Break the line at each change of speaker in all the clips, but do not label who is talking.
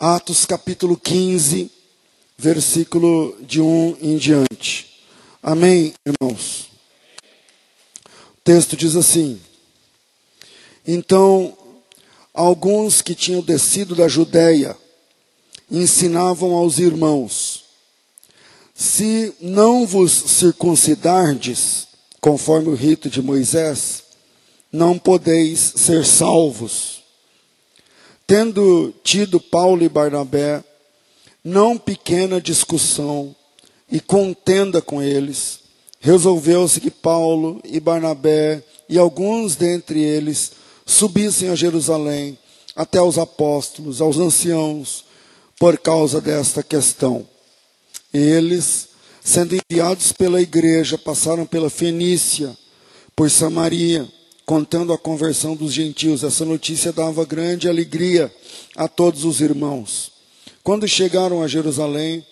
Atos capítulo 15, versículo de 1 em diante. Amém, irmãos? O texto diz assim: Então, alguns que tinham descido da Judéia ensinavam aos irmãos: Se não vos circuncidardes, conforme o rito de Moisés, não podeis ser salvos. Tendo tido Paulo e Barnabé não pequena discussão e contenda com eles, resolveu-se que Paulo e Barnabé e alguns dentre eles subissem a Jerusalém até os apóstolos, aos anciãos, por causa desta questão. Eles, sendo enviados pela igreja, passaram pela Fenícia, por Samaria, contando a conversão dos gentios. Essa notícia dava grande alegria a todos os irmãos. Quando chegaram a Jerusalém,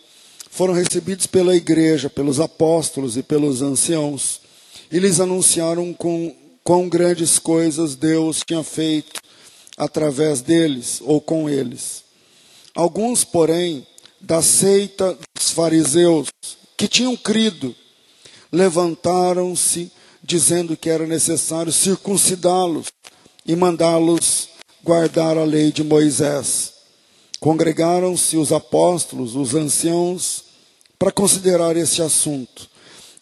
foram recebidos pela igreja, pelos apóstolos e pelos anciãos, e lhes anunciaram com quão grandes coisas Deus tinha feito através deles ou com eles. Alguns, porém, da seita dos fariseus, que tinham crido, levantaram-se dizendo que era necessário circuncidá-los e mandá-los guardar a lei de Moisés. Congregaram-se os apóstolos, os anciãos, para considerar esse assunto.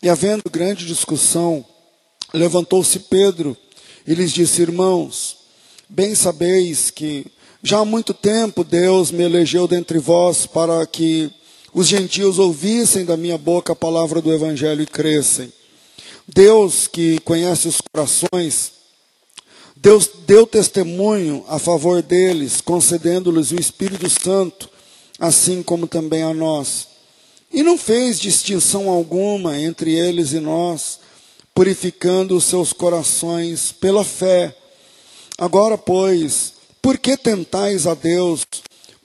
E havendo grande discussão, levantou-se Pedro e lhes disse: Irmãos, bem sabeis que já há muito tempo Deus me elegeu dentre vós para que os gentios ouvissem da minha boca a palavra do Evangelho e crescem. Deus que conhece os corações, Deus deu testemunho a favor deles, concedendo-lhes o Espírito Santo, assim como também a nós. E não fez distinção alguma entre eles e nós, purificando os seus corações pela fé. Agora, pois, por que tentais a Deus,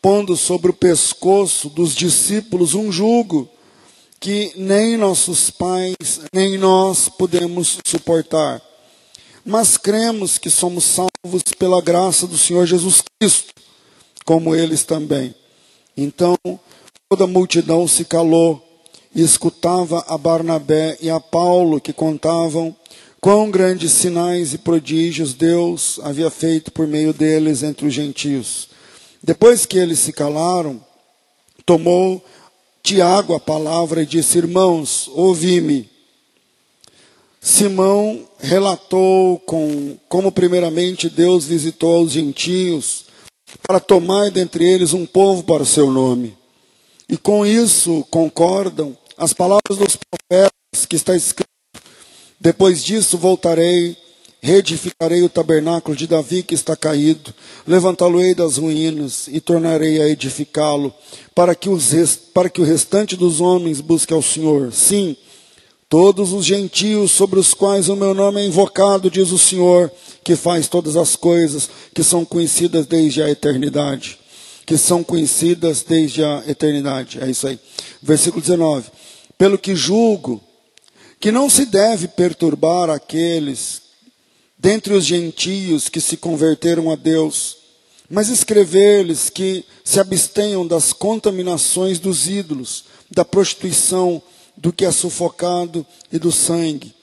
pondo sobre o pescoço dos discípulos um jugo? Que nem nossos pais, nem nós podemos suportar. Mas cremos que somos salvos pela graça do Senhor Jesus Cristo, como eles também. Então, toda a multidão se calou e escutava a Barnabé e a Paulo que contavam quão grandes sinais e prodígios Deus havia feito por meio deles entre os gentios. Depois que eles se calaram, tomou Tiago a palavra e disse: Irmãos, ouvi-me. Simão relatou com, como primeiramente Deus visitou os gentios para tomar dentre eles um povo para o seu nome. E com isso concordam as palavras dos profetas que está escrito: Depois disso voltarei Reedificarei o tabernáculo de Davi que está caído, levantá-lo-ei das ruínas e tornarei a edificá-lo, para, que para que o restante dos homens busque ao Senhor. Sim, todos os gentios sobre os quais o meu nome é invocado, diz o Senhor, que faz todas as coisas que são conhecidas desde a eternidade. Que são conhecidas desde a eternidade. É isso aí. Versículo 19. Pelo que julgo que não se deve perturbar aqueles dentre os gentios que se converteram a Deus, mas escrever-lhes que se abstenham das contaminações dos ídolos, da prostituição, do que é sufocado e do sangue.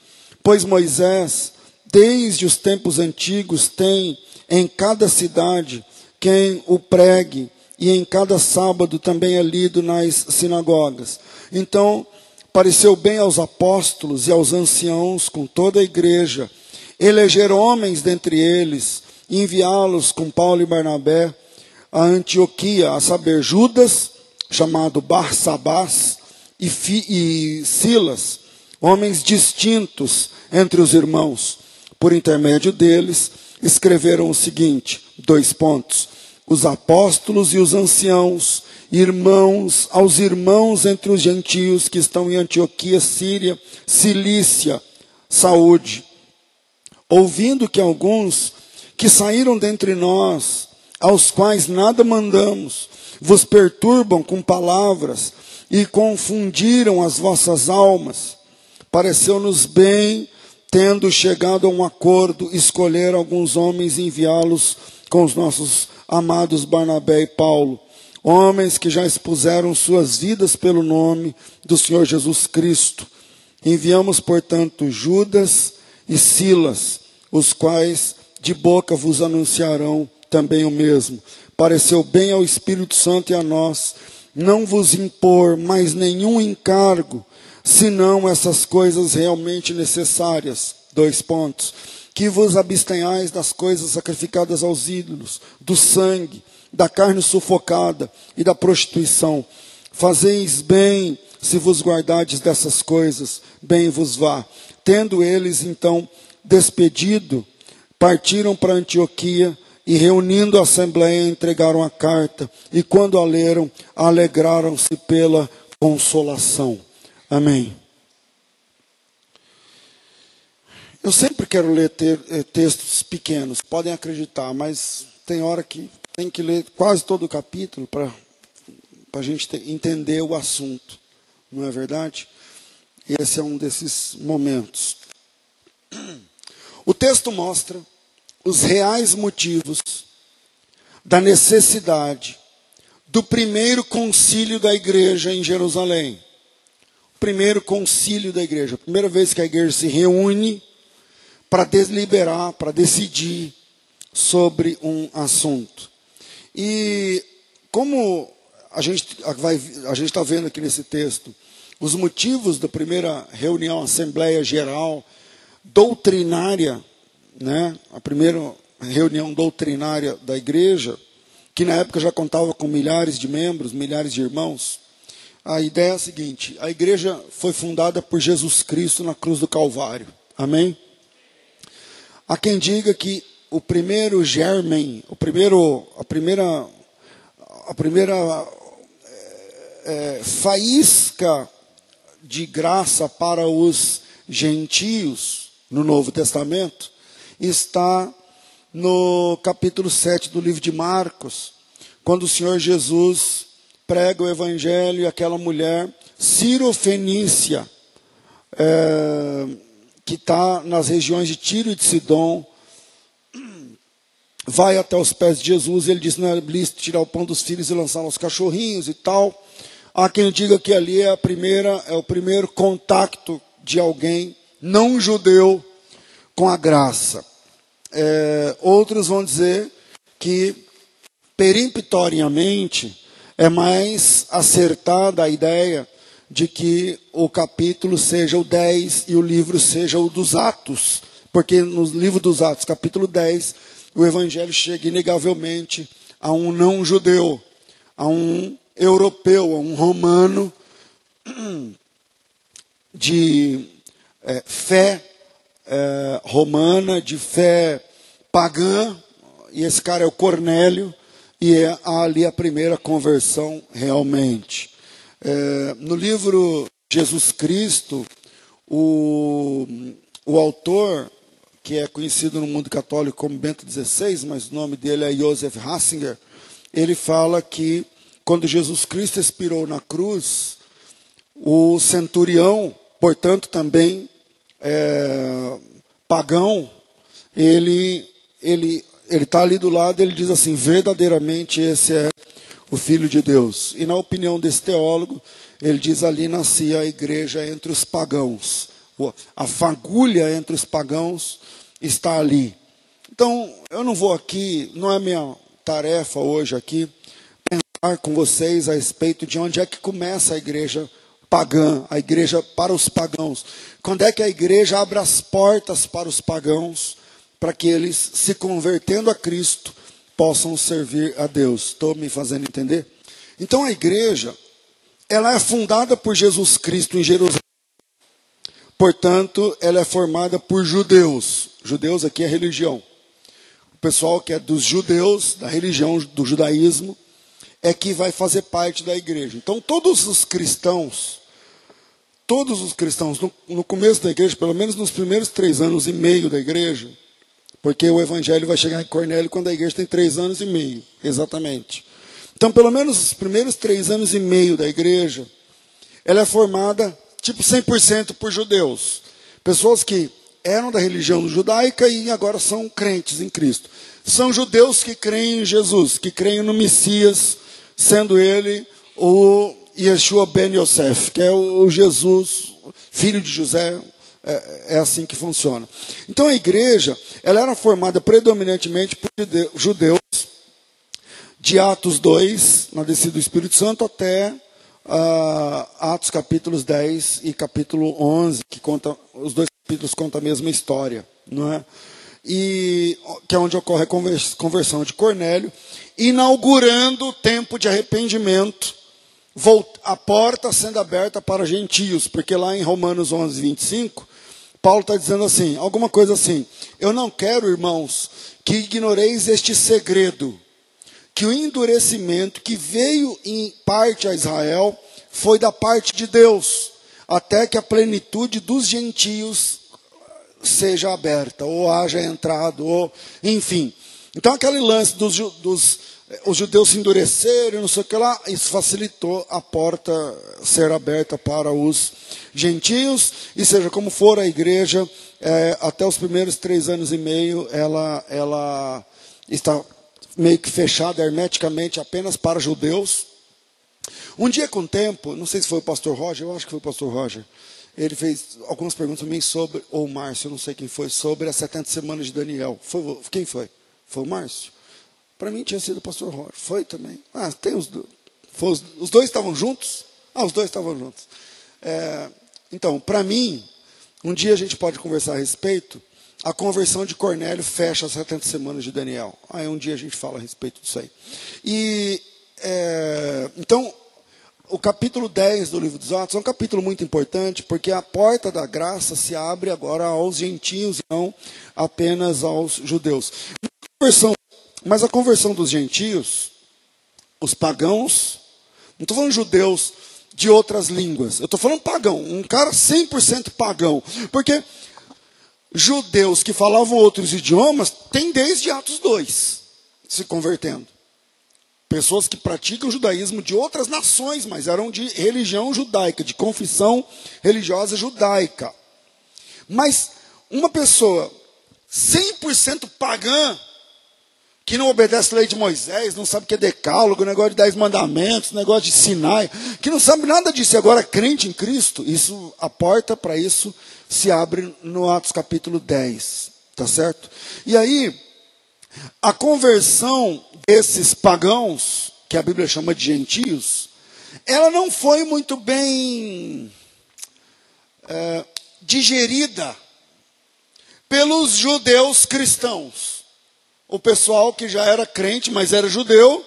Pois Moisés, desde os tempos antigos, tem em cada cidade quem o pregue, e em cada sábado também é lido nas sinagogas. Então, pareceu bem aos apóstolos e aos anciãos, com toda a igreja, eleger homens dentre eles, enviá-los com Paulo e Barnabé a Antioquia, a saber, Judas, chamado Barsabás, e, e Silas, homens distintos entre os irmãos. Por intermédio deles, escreveram o seguinte: dois pontos. Os apóstolos e os anciãos, irmãos aos irmãos entre os gentios que estão em Antioquia, Síria, Cilícia, saúde ouvindo que alguns que saíram dentre nós, aos quais nada mandamos, vos perturbam com palavras e confundiram as vossas almas. Pareceu-nos bem, tendo chegado a um acordo, escolher alguns homens e enviá-los com os nossos amados Barnabé e Paulo, homens que já expuseram suas vidas pelo nome do Senhor Jesus Cristo. Enviamos, portanto, Judas e Silas, os quais de boca vos anunciarão também o mesmo. Pareceu bem ao Espírito Santo e a nós não vos impor mais nenhum encargo, senão essas coisas realmente necessárias. Dois pontos. Que vos abstenhais das coisas sacrificadas aos ídolos, do sangue, da carne sufocada e da prostituição. Fazeis bem se vos guardardes dessas coisas, bem vos vá. Tendo eles então despedido, partiram para Antioquia e reunindo a assembleia entregaram a carta e quando a leram, alegraram-se pela consolação. Amém. Eu sempre quero ler ter, eh, textos pequenos, podem acreditar, mas tem hora que tem que ler quase todo o capítulo para a gente ter, entender o assunto, não é verdade? Esse é um desses momentos. O texto mostra os reais motivos da necessidade do primeiro concílio da igreja em Jerusalém. Primeiro concílio da igreja, primeira vez que a igreja se reúne para deliberar, para decidir sobre um assunto. E como a gente vai, a gente está vendo aqui nesse texto, os motivos da primeira reunião, Assembleia Geral, doutrinária, né, a primeira reunião doutrinária da igreja, que na época já contava com milhares de membros, milhares de irmãos. A ideia é a seguinte: a igreja foi fundada por Jesus Cristo na cruz do Calvário. Amém? Há quem diga que o primeiro germen, o primeiro, a primeira, a primeira é, faísca de graça para os gentios no Novo Testamento está no capítulo 7 do livro de Marcos, quando o Senhor Jesus prega o evangelho e aquela mulher Ciro-Fenícia, é, que está nas regiões de Tiro e de Sidom, vai até os pés de Jesus ele diz: Não é lícito tirar o pão dos filhos e lançar aos cachorrinhos e tal. Há quem diga que ali é, a primeira, é o primeiro contato de alguém não judeu com a graça. É, outros vão dizer que perimptoriamente é mais acertada a ideia de que o capítulo seja o 10 e o livro seja o dos Atos, porque no livro dos Atos, capítulo 10, o evangelho chega inegavelmente a um não judeu, a um europeu, a um romano de é, fé é, romana, de fé pagã, e esse cara é o Cornélio, e é ali a primeira conversão realmente. É, no livro Jesus Cristo, o, o autor, que é conhecido no mundo católico como Bento XVI, mas o nome dele é Joseph Ratzinger, ele fala que quando Jesus Cristo expirou na cruz, o centurião, portanto também é, pagão, ele ele ele está ali do lado, ele diz assim: verdadeiramente esse é o Filho de Deus. E na opinião desse teólogo, ele diz ali nascia a igreja entre os pagãos. A fagulha entre os pagãos está ali. Então, eu não vou aqui, não é minha tarefa hoje aqui, pensar com vocês a respeito de onde é que começa a igreja pagã, a igreja para os pagãos. Quando é que a igreja abre as portas para os pagãos, para que eles, se convertendo a Cristo, possam servir a Deus. Estou me fazendo entender? Então a igreja, ela é fundada por Jesus Cristo em Jerusalém. Portanto, ela é formada por judeus. Judeus aqui é religião. O pessoal que é dos judeus, da religião do judaísmo, é que vai fazer parte da igreja. Então, todos os cristãos, todos os cristãos, no, no começo da igreja, pelo menos nos primeiros três anos e meio da igreja, porque o evangelho vai chegar em Cornélio quando a igreja tem três anos e meio, exatamente. Então, pelo menos os primeiros três anos e meio da igreja, ela é formada tipo 100% por judeus. Pessoas que eram da religião judaica e agora são crentes em Cristo. São judeus que creem em Jesus, que creem no Messias sendo ele o Yeshua ben Yosef, que é o Jesus, filho de José, é, é, assim que funciona. Então a igreja, ela era formada predominantemente por judeus, de Atos 2, na descida do Espírito Santo, até uh, Atos capítulos 10 e capítulo 11, que conta, os dois capítulos contam a mesma história, não é? E, que é onde ocorre a conversão de Cornélio, inaugurando o tempo de arrependimento, a porta sendo aberta para gentios, porque lá em Romanos 11, 25, Paulo está dizendo assim, alguma coisa assim, eu não quero, irmãos, que ignoreis este segredo, que o endurecimento que veio em parte a Israel foi da parte de Deus, até que a plenitude dos gentios seja aberta, ou haja entrado, ou enfim. Então aquele lance dos, dos os judeus se endureceram, não sei o que lá, isso facilitou a porta ser aberta para os gentios, e seja como for a igreja, é, até os primeiros três anos e meio, ela, ela está meio que fechada hermeticamente apenas para judeus. Um dia com o tempo, não sei se foi o pastor Roger, eu acho que foi o pastor Roger, ele fez algumas perguntas também sobre, ou o Márcio, eu não sei quem foi, sobre as 70 semanas de Daniel. Foi, quem foi? Foi o Márcio? Para mim tinha sido o pastor Roger. Foi também. Ah, tem os, foi os, os dois estavam juntos? Ah, os dois estavam juntos. É, então, para mim, um dia a gente pode conversar a respeito a conversão de Cornélio fecha as 70 semanas de Daniel. Aí um dia a gente fala a respeito disso aí. E, é, então, o capítulo 10 do livro dos Atos é um capítulo muito importante, porque a porta da graça se abre agora aos gentios, não apenas aos judeus. Mas a conversão dos gentios, os pagãos, não estou falando judeus de outras línguas, eu estou falando pagão, um cara 100% pagão. Porque judeus que falavam outros idiomas têm desde Atos 2 se convertendo. Pessoas que praticam judaísmo de outras nações, mas eram de religião judaica, de confissão religiosa judaica. Mas uma pessoa 100% pagã, que não obedece a lei de Moisés, não sabe o que é decálogo, negócio de dez mandamentos, negócio de Sinai, que não sabe nada disso, e agora crente em Cristo, isso, a porta para isso se abre no Atos capítulo 10, tá certo? E aí, a conversão desses pagãos, que a Bíblia chama de gentios, ela não foi muito bem é, digerida pelos judeus cristãos. O pessoal que já era crente, mas era judeu,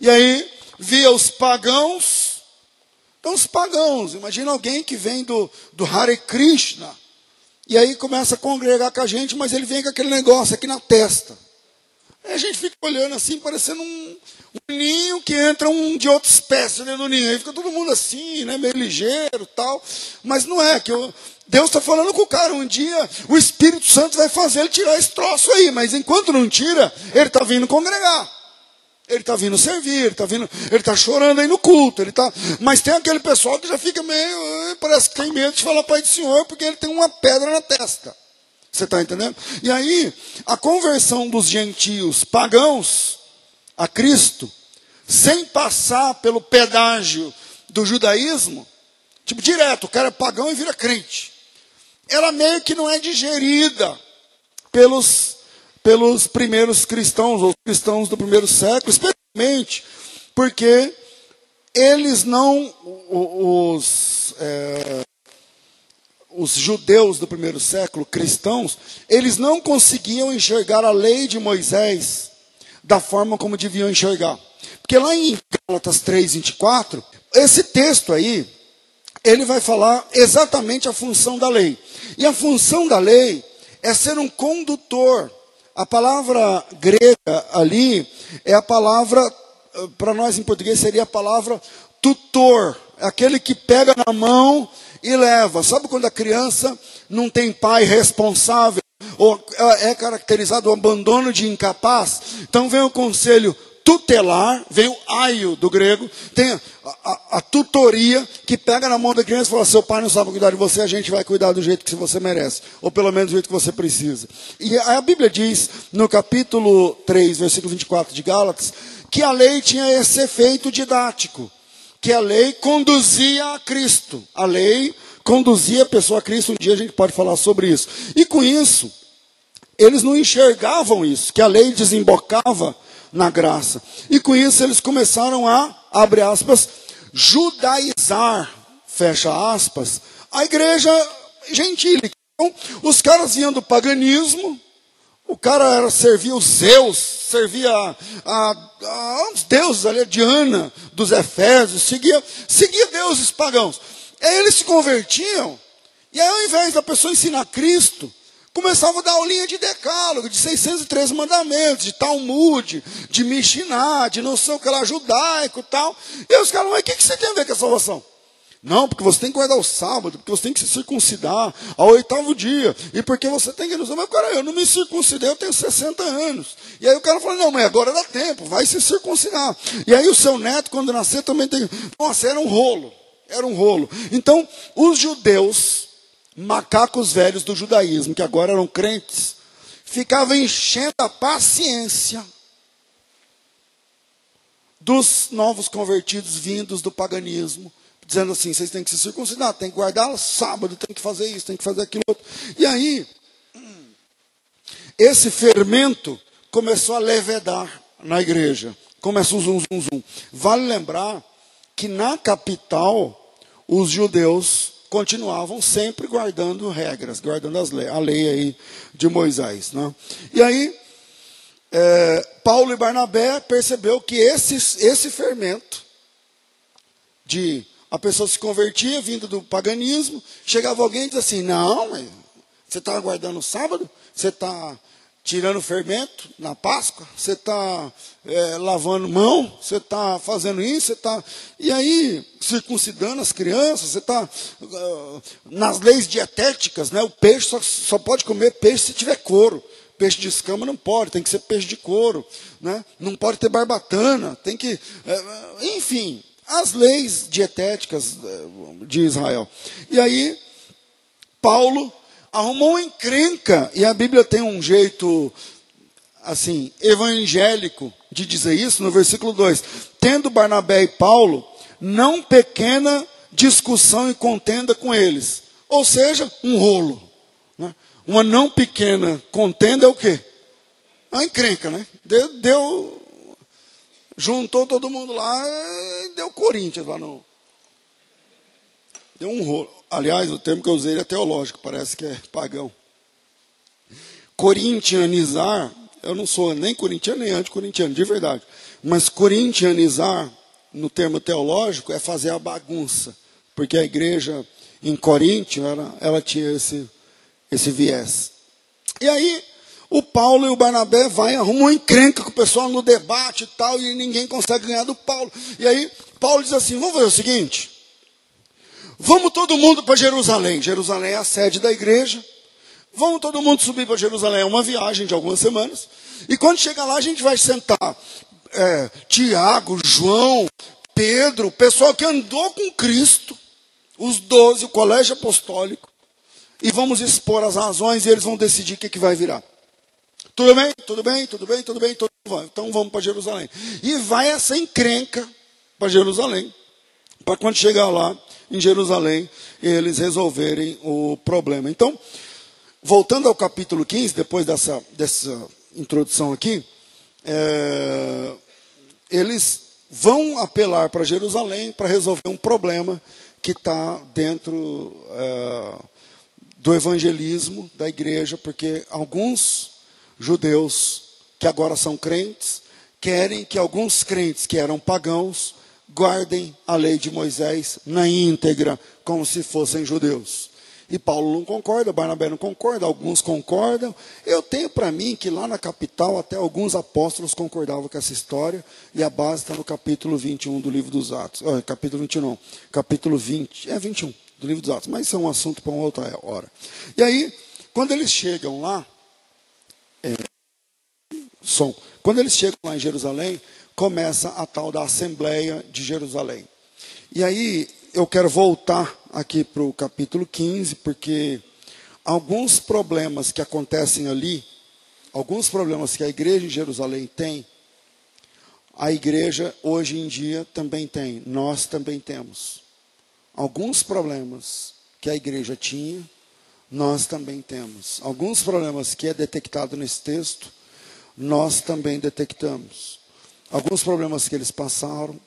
e aí via os pagãos então, os pagãos, imagina alguém que vem do, do Hare Krishna, e aí começa a congregar com a gente, mas ele vem com aquele negócio aqui na testa. Aí a gente fica olhando assim, parecendo um, um ninho que entra um de outra espécie dentro do ninho. Aí fica todo mundo assim, né, meio ligeiro tal. Mas não é, que eu, Deus está falando com o cara. Um dia o Espírito Santo vai fazer ele tirar esse troço aí, mas enquanto não tira, ele está vindo congregar. Ele está vindo servir, ele está vindo, ele está chorando aí no culto, ele tá, mas tem aquele pessoal que já fica meio, parece que tem medo de falar Pai do Senhor, porque ele tem uma pedra na testa. Você está entendendo? E aí, a conversão dos gentios pagãos a Cristo, sem passar pelo pedágio do judaísmo, tipo direto, o cara é pagão e vira crente. Ela meio que não é digerida pelos pelos primeiros cristãos, ou cristãos do primeiro século, especialmente porque eles não, os, é, os judeus do primeiro século, cristãos, eles não conseguiam enxergar a lei de Moisés da forma como deviam enxergar. Porque lá em Gálatas 3, 24, esse texto aí, ele vai falar exatamente a função da lei. E a função da lei é ser um condutor a palavra grega ali é a palavra, eh, para nós em português seria a palavra tutor, aquele que pega na mão e leva. Sabe quando a criança não tem pai responsável? Ou é caracterizado o abandono de incapaz? Então vem o conselho tutelar, vem o aio do grego, tem a, a, a, tutoria que pega na mão da criança e fala: seu pai não sabe cuidar de você, a gente vai cuidar do jeito que você merece, ou pelo menos do jeito que você precisa. E a, a Bíblia diz, no capítulo 3, versículo 24 de Gálatas, que a lei tinha esse efeito didático, que a lei conduzia a Cristo. A lei conduzia a pessoa a Cristo. Um dia a gente pode falar sobre isso. E com isso, eles não enxergavam isso, que a lei desembocava na graça. E com isso eles começaram a, abre aspas, judaizar, fecha aspas, a igreja gentílica. Então, os caras vinham do paganismo, o cara era, servia os Zeus, servia a, a, a, deuses ali, a Diana dos Efésios, seguia, seguia deuses pagãos. Aí eles se convertiam, e aí ao invés da pessoa ensinar Cristo, começava a dar aulinha de decálogo, de 613 mandamentos, de Talmud, de Mishnah, de não sei o que lá, judaico e tal. E os caras, mas o que, que você tem a ver com a salvação? Não, porque você tem que guardar o sábado, porque você tem que se circuncidar ao oitavo dia, e porque você tem que. Mas, cara, eu não me circuncidei, eu tenho 60 anos. E aí o cara fala: não, mas agora dá tempo, vai se circuncidar. E aí o seu neto, quando nascer, também tem. Nossa, era um rolo. Era um rolo. Então, os judeus, macacos velhos do judaísmo, que agora eram crentes, ficavam enchendo a paciência dos novos convertidos vindos do paganismo dizendo assim: vocês têm que se circuncidar, tem que guardar sábado, tem que fazer isso, tem que fazer aquilo outro. E aí, esse fermento começou a levedar na igreja. Começou zum, zum, zum. Vale lembrar que na capital, os judeus continuavam sempre guardando regras, guardando as leis, a lei aí de Moisés. Né? E aí, é, Paulo e Barnabé percebeu que esse, esse fermento de a pessoa se convertia, vindo do paganismo, chegava alguém e dizia assim: Não, você está guardando o sábado? Você está tirando fermento na Páscoa? Você está é, lavando mão? Você está fazendo isso? Você está. E aí, circuncidando as crianças? Você está. Uh, nas leis dietéticas, né, o peixe só, só pode comer peixe se tiver couro. Peixe de escama não pode, tem que ser peixe de couro. Né? Não pode ter barbatana, tem que. É, enfim, as leis dietéticas eh, de Israel. E aí, Paulo arrumou uma encrenca, e a Bíblia tem um jeito, assim, evangélico de dizer isso, no versículo 2: Tendo Barnabé e Paulo não pequena discussão e contenda com eles. Ou seja, um rolo. Né? Uma não pequena contenda é o quê? A encrenca, né? Deu, deu juntou todo mundo lá e deu Corinthians lá no. Deu um rolo. Aliás, o termo que eu usei é teológico, parece que é pagão. Corintianizar, eu não sou nem corintiano nem anticorintiano, de verdade. Mas corintianizar, no termo teológico, é fazer a bagunça. Porque a igreja em Coríntio, ela, ela tinha esse, esse viés. E aí, o Paulo e o Barnabé vai arrumam uma encrenca com o pessoal no debate e tal, e ninguém consegue ganhar do Paulo. E aí, Paulo diz assim: vamos fazer o seguinte. Vamos todo mundo para Jerusalém. Jerusalém é a sede da igreja. Vamos todo mundo subir para Jerusalém. É uma viagem de algumas semanas. E quando chegar lá, a gente vai sentar é, Tiago, João, Pedro, o pessoal que andou com Cristo, os doze, o colégio apostólico, e vamos expor as razões e eles vão decidir o que, que vai virar. Tudo bem? Tudo bem? Tudo bem? Tudo bem? Tudo bem. Então vamos para Jerusalém. E vai essa encrenca para Jerusalém. Para quando chegar lá em Jerusalém, eles resolverem o problema. Então, voltando ao capítulo 15, depois dessa, dessa introdução aqui, é, eles vão apelar para Jerusalém para resolver um problema que está dentro é, do evangelismo da igreja, porque alguns judeus que agora são crentes querem que alguns crentes que eram pagãos guardem a lei de Moisés na íntegra, como se fossem judeus. E Paulo não concorda, Barnabé não concorda, alguns concordam. Eu tenho para mim que lá na capital até alguns apóstolos concordavam com essa história, e a base está no capítulo 21 do livro dos Atos. Oh, capítulo 21 não, capítulo 20, é 21 do livro dos Atos, mas isso é um assunto para uma outra hora. E aí, quando eles chegam lá, é, som. Quando eles chegam lá em Jerusalém, começa a tal da Assembleia de Jerusalém. E aí eu quero voltar aqui para o capítulo 15, porque alguns problemas que acontecem ali, alguns problemas que a igreja em Jerusalém tem, a igreja hoje em dia também tem, nós também temos. Alguns problemas que a igreja tinha, nós também temos. Alguns problemas que é detectado nesse texto, nós também detectamos. Alguns problemas que eles passaram,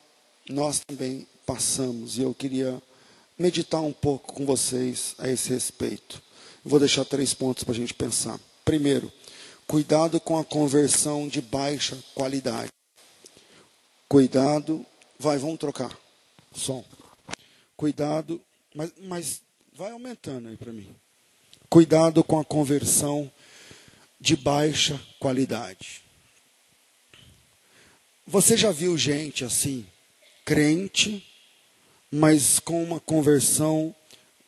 nós também passamos. E eu queria meditar um pouco com vocês a esse respeito. Vou deixar três pontos para a gente pensar. Primeiro, cuidado com a conversão de baixa qualidade. Cuidado, vai, vamos trocar. Som. Cuidado, mas, mas vai aumentando aí para mim. Cuidado com a conversão de baixa qualidade. Você já viu gente assim, crente, mas com uma conversão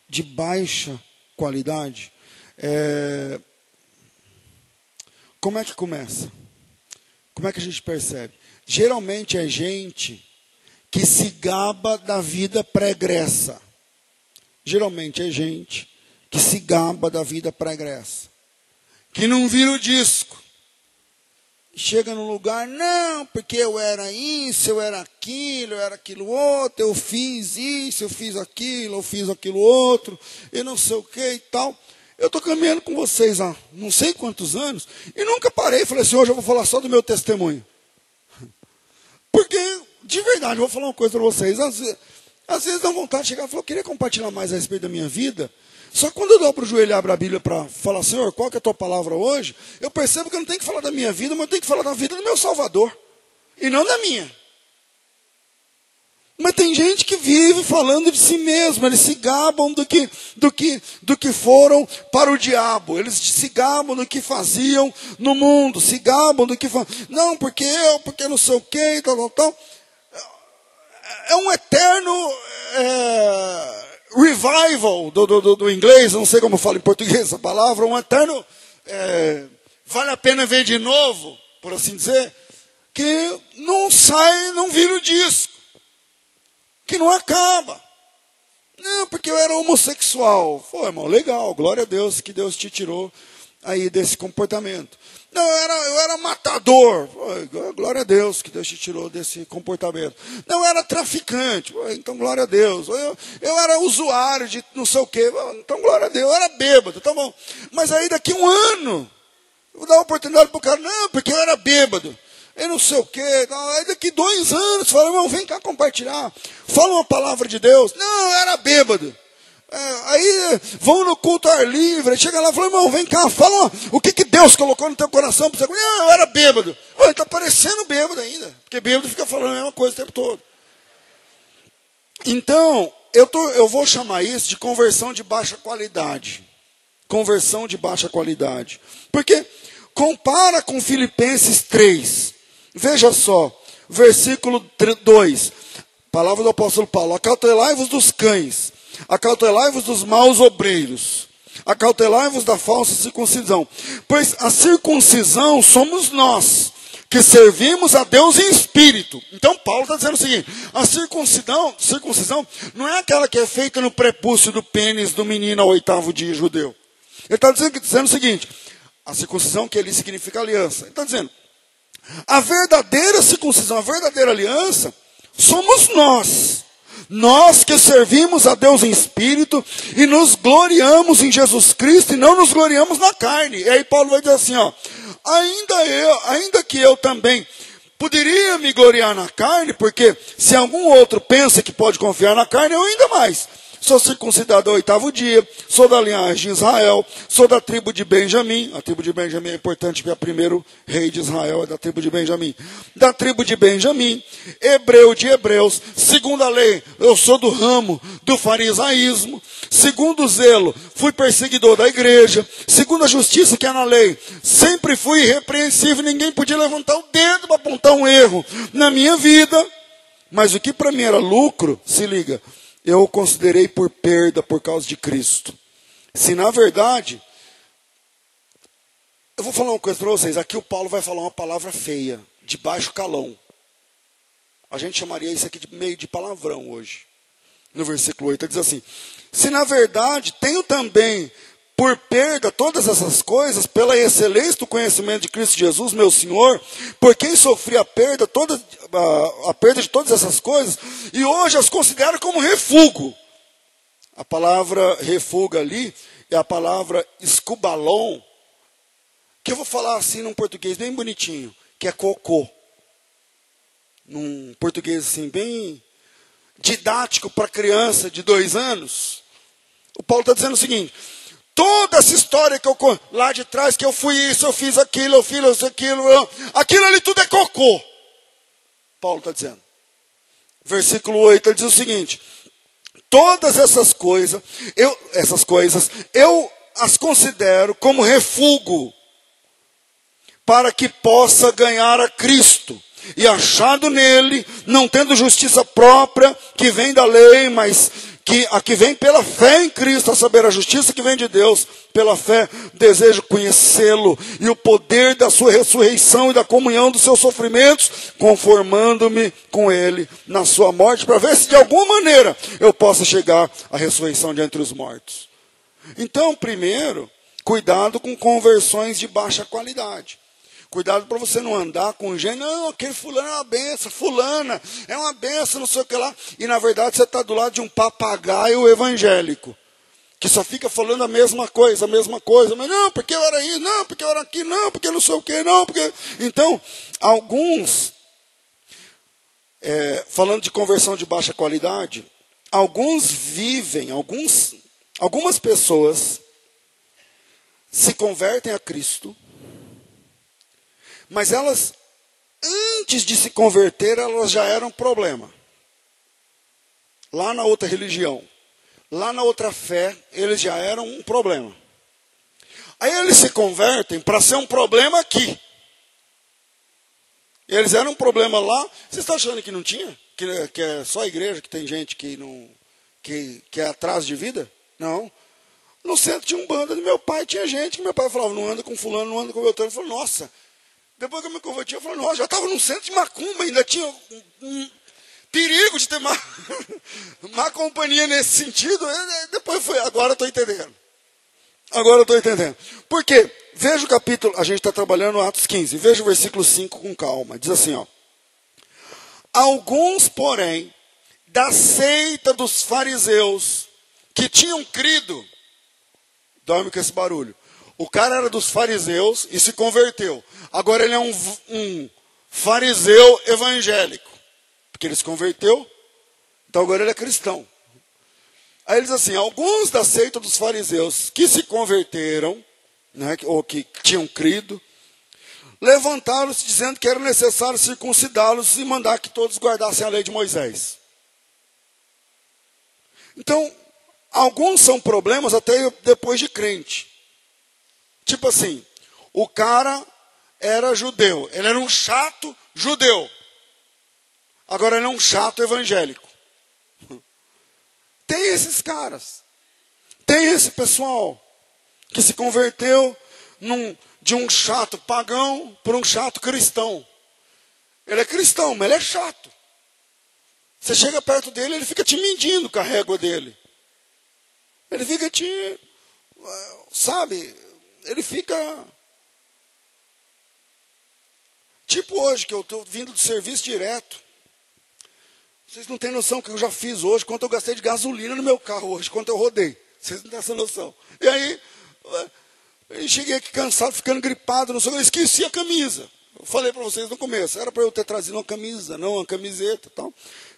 de baixa qualidade? É... Como é que começa? Como é que a gente percebe? Geralmente é gente que se gaba da vida pregressa. Geralmente é gente que se gaba da vida pregressa. Que não vira o disco. Chega num lugar, não, porque eu era isso, eu era aquilo, eu era aquilo outro, eu fiz isso, eu fiz aquilo, eu fiz aquilo outro, e não sei o que e tal. Eu estou caminhando com vocês há não sei quantos anos, e nunca parei e falei assim, hoje eu vou falar só do meu testemunho. Porque, de verdade, eu vou falar uma coisa para vocês. Às vezes, às vezes dá vontade de chegar e falar, eu queria compartilhar mais a respeito da minha vida. Só quando eu para o joelho e abro a Bíblia para falar, Senhor, qual que é a tua palavra hoje? Eu percebo que eu não tenho que falar da minha vida, mas eu tenho que falar da vida do meu Salvador. E não da minha. Mas tem gente que vive falando de si mesmo, eles se gabam do que, do que, do que foram para o diabo, eles se gabam do que faziam no mundo, se gabam do que. Não, porque eu, porque não sei o que, tal, tal, tal. É um eterno é, revival do, do, do, inglês, não sei como falo em português essa palavra, um eterno. É, vale a pena ver de novo, por assim dizer, que não sai, não vira o disco que não acaba. Não, porque eu era homossexual. Foi, irmão, legal, glória a Deus que Deus te tirou aí desse comportamento. Não, eu era, eu era matador. Glória a Deus que Deus te tirou desse comportamento. Não, eu era traficante. Então, glória a Deus. Eu, eu era usuário de não sei o quê. Então, glória a Deus. Eu era bêbado, tá bom. Mas aí daqui um ano, eu vou dar uma oportunidade para o cara. Não, porque eu era bêbado e não sei o quê. Aí daqui dois anos, fala, irmão, vem cá compartilhar. Fala uma palavra de Deus. Não, era bêbado. É, aí vão no culto ar livre, chega lá e fala, irmão, vem cá, fala o que, que Deus colocou no teu coração para você. Não, eu era bêbado. Ele está parecendo bêbado ainda, porque bêbado fica falando a mesma coisa o tempo todo. Então, eu, tô, eu vou chamar isso de conversão de baixa qualidade. Conversão de baixa qualidade. Porque compara com Filipenses 3. Veja só, versículo 2. Palavra do apóstolo Paulo: Acautelai-vos dos cães, acautelai-vos dos maus obreiros, acautelai-vos da falsa circuncisão. Pois a circuncisão somos nós, que servimos a Deus em espírito. Então Paulo está dizendo o seguinte: a circuncisão, circuncisão não é aquela que é feita no prepúcio do pênis do menino ao oitavo dia judeu. Ele está dizendo, dizendo o seguinte: a circuncisão que ali significa aliança. Ele está dizendo, a verdadeira circuncisão, a verdadeira aliança, somos nós. Nós que servimos a Deus em espírito e nos gloriamos em Jesus Cristo e não nos gloriamos na carne. E aí Paulo vai dizer assim, ó, ainda eu, ainda que eu também poderia me gloriar na carne, porque se algum outro pensa que pode confiar na carne, eu ainda mais sou circuncidado ao oitavo dia, sou da linhagem de Israel, sou da tribo de Benjamim. A tribo de Benjamim é importante porque o primeiro rei de Israel é da tribo de Benjamim. Da tribo de Benjamim, hebreu de hebreus, segundo a lei, eu sou do ramo do farisaísmo, segundo o zelo, fui perseguidor da igreja, segundo a justiça que é na lei, sempre fui irrepreensível, ninguém podia levantar o dedo para apontar um erro na minha vida. Mas o que para mim era lucro, se liga, eu o considerei por perda por causa de Cristo. Se na verdade, eu vou falar uma coisa para vocês, aqui o Paulo vai falar uma palavra feia, de baixo calão. A gente chamaria isso aqui de meio de palavrão hoje. No versículo 8, ele diz assim: Se na verdade tenho também por perda todas essas coisas, pela excelência do conhecimento de Cristo Jesus, meu Senhor, por quem sofri a perda, toda, a, a perda de todas essas coisas, e hoje as considero como refúgio. A palavra refúgio ali é a palavra escubalon, que eu vou falar assim num português bem bonitinho, que é cocô. Num português assim, bem didático para criança de dois anos. O Paulo está dizendo o seguinte: toda essa história que eu lá de trás, que eu fui isso, eu fiz aquilo, eu fiz isso, aquilo, eu, aquilo ali tudo é cocô. Paulo está dizendo. Versículo 8, ele diz o seguinte: todas essas coisas, eu, essas coisas, eu as considero como refúgio para que possa ganhar a Cristo e achado nele, não tendo justiça própria que vem da lei, mas que a que vem pela fé em Cristo, a saber, a justiça que vem de Deus, pela fé, desejo conhecê-lo e o poder da sua ressurreição e da comunhão dos seus sofrimentos, conformando-me com ele na sua morte, para ver se de alguma maneira eu possa chegar à ressurreição de entre os mortos. Então, primeiro, cuidado com conversões de baixa qualidade. Cuidado para você não andar com gente, não, aquele fulano é uma benção, fulana é uma benção, não sei o que lá. E na verdade você está do lado de um papagaio evangélico, que só fica falando a mesma coisa, a mesma coisa. Mas não, porque eu era isso, não, porque eu era aqui, não, porque não sei o que, não, porque. Então, alguns, é, falando de conversão de baixa qualidade, alguns vivem, alguns, algumas pessoas se convertem a Cristo mas elas, antes de se converter, elas já eram problema. Lá na outra religião, lá na outra fé, eles já eram um problema. Aí eles se convertem para ser um problema aqui. Eles eram um problema lá. Você está achando que não tinha? Que, que, é só a igreja que tem gente que não que, que é atrás de vida? Não. No centro tinha um banda do meu pai, tinha gente que meu pai falava, não anda com fulano, não anda com Beltrano. Ele falou, nossa, depois que eu me converti, eu falei, nossa, já estava num centro de macumba, ainda tinha um, um perigo de ter má, má companhia nesse sentido. Depois foi, agora estou entendendo. Agora estou entendendo. Por quê? Veja o capítulo, a gente está trabalhando Atos 15, veja o versículo 5 com calma. Diz assim, ó. Alguns, porém, da seita dos fariseus, que tinham crido, dorme com esse barulho, o cara era dos fariseus e se converteu. Agora ele é um, um fariseu evangélico. Porque ele se converteu, então agora ele é cristão. Aí ele diz assim: alguns da seita dos fariseus que se converteram, né, ou que tinham crido, levantaram-se dizendo que era necessário circuncidá-los e mandar que todos guardassem a lei de Moisés. Então, alguns são problemas até depois de crente. Tipo assim, o cara era judeu, ele era um chato judeu. Agora ele é um chato evangélico. Tem esses caras. Tem esse pessoal que se converteu num, de um chato pagão para um chato cristão. Ele é cristão, mas ele é chato. Você chega perto dele, ele fica te medindo com a régua dele. Ele fica te. Sabe? Ele fica. Tipo hoje, que eu estou vindo do serviço direto. Vocês não têm noção que eu já fiz hoje, quanto eu gastei de gasolina no meu carro hoje, quanto eu rodei. Vocês não têm essa noção. E aí, eu cheguei aqui cansado, ficando gripado, não sei, eu esqueci a camisa. Eu falei para vocês no começo, era para eu ter trazido uma camisa, não uma camiseta tal.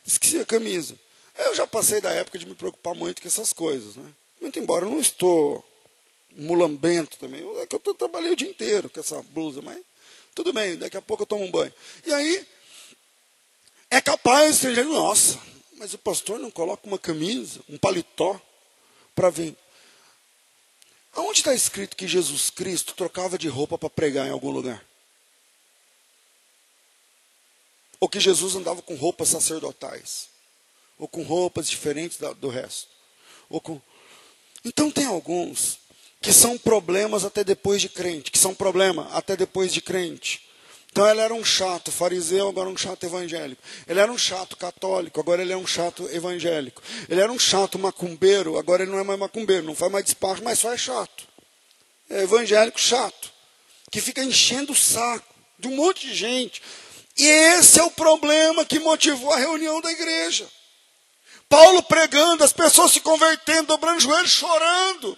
Esqueci a camisa. Eu já passei da época de me preocupar muito com essas coisas, né? Muito embora eu não estou mulambento também. É que eu trabalhei o dia inteiro com essa blusa, mas tudo bem, daqui a pouco eu tomo um banho. E aí, é capaz, gente, nossa, mas o pastor não coloca uma camisa, um paletó, para vir. Aonde está escrito que Jesus Cristo trocava de roupa para pregar em algum lugar? Ou que Jesus andava com roupas sacerdotais? Ou com roupas diferentes do resto? Ou com... Então tem alguns que são problemas até depois de crente, que são problema até depois de crente. Então ele era um chato fariseu, agora um chato evangélico. Ele era um chato católico, agora ele é um chato evangélico. Ele era um chato macumbeiro, agora ele não é mais macumbeiro, não faz mais despacho, mas só é chato. é, evangélico chato, que fica enchendo o saco de um monte de gente. E esse é o problema que motivou a reunião da igreja. Paulo pregando, as pessoas se convertendo, dobrando os joelhos, chorando.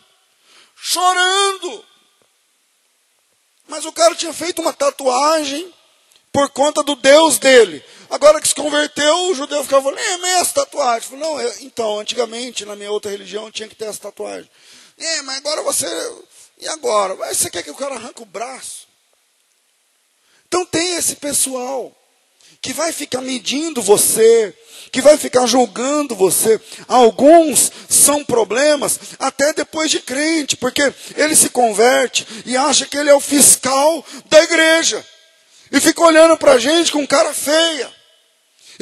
Chorando. Mas o cara tinha feito uma tatuagem por conta do Deus dele. Agora que se converteu, o judeu ficava falando, é, mas essa tatuagem. Falei, não, eu, então, antigamente, na minha outra religião, tinha que ter essa tatuagem. É, mas agora você. E agora? Mas você quer que o cara arranque o braço? Então tem esse pessoal que vai ficar medindo você, que vai ficar julgando você. Alguns são problemas até depois de crente, porque ele se converte e acha que ele é o fiscal da igreja. E fica olhando para a gente com cara feia.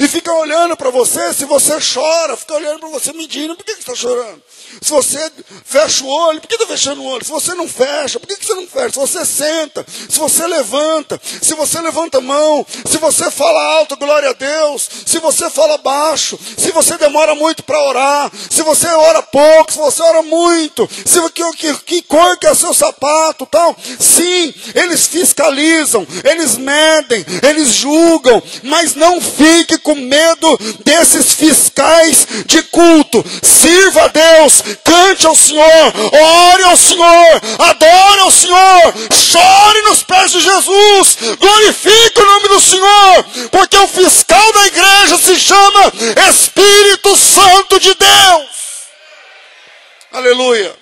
E fica olhando para você, se você chora, fica olhando para você medindo, por que, você está chorando? Se você fecha o olho, por que está fechando o olho? Se você não fecha, por que, você não fecha? Se você senta, se você levanta, se você levanta a mão, se você fala alto, glória a Deus, se você fala baixo, se você demora muito para orar, se você ora pouco, se você ora muito, se que, que, que cor que é seu sapato, tal. Sim, eles fiscalizam, eles medem, eles julgam, mas não fique com medo desses fiscais de culto. Sirva a Deus, cante ao Senhor, ore ao Senhor, adore ao Senhor, chore nos pés de Jesus, glorifique o nome do Senhor, porque o fiscal da igreja se chama Espírito Santo de Deus. Aleluia.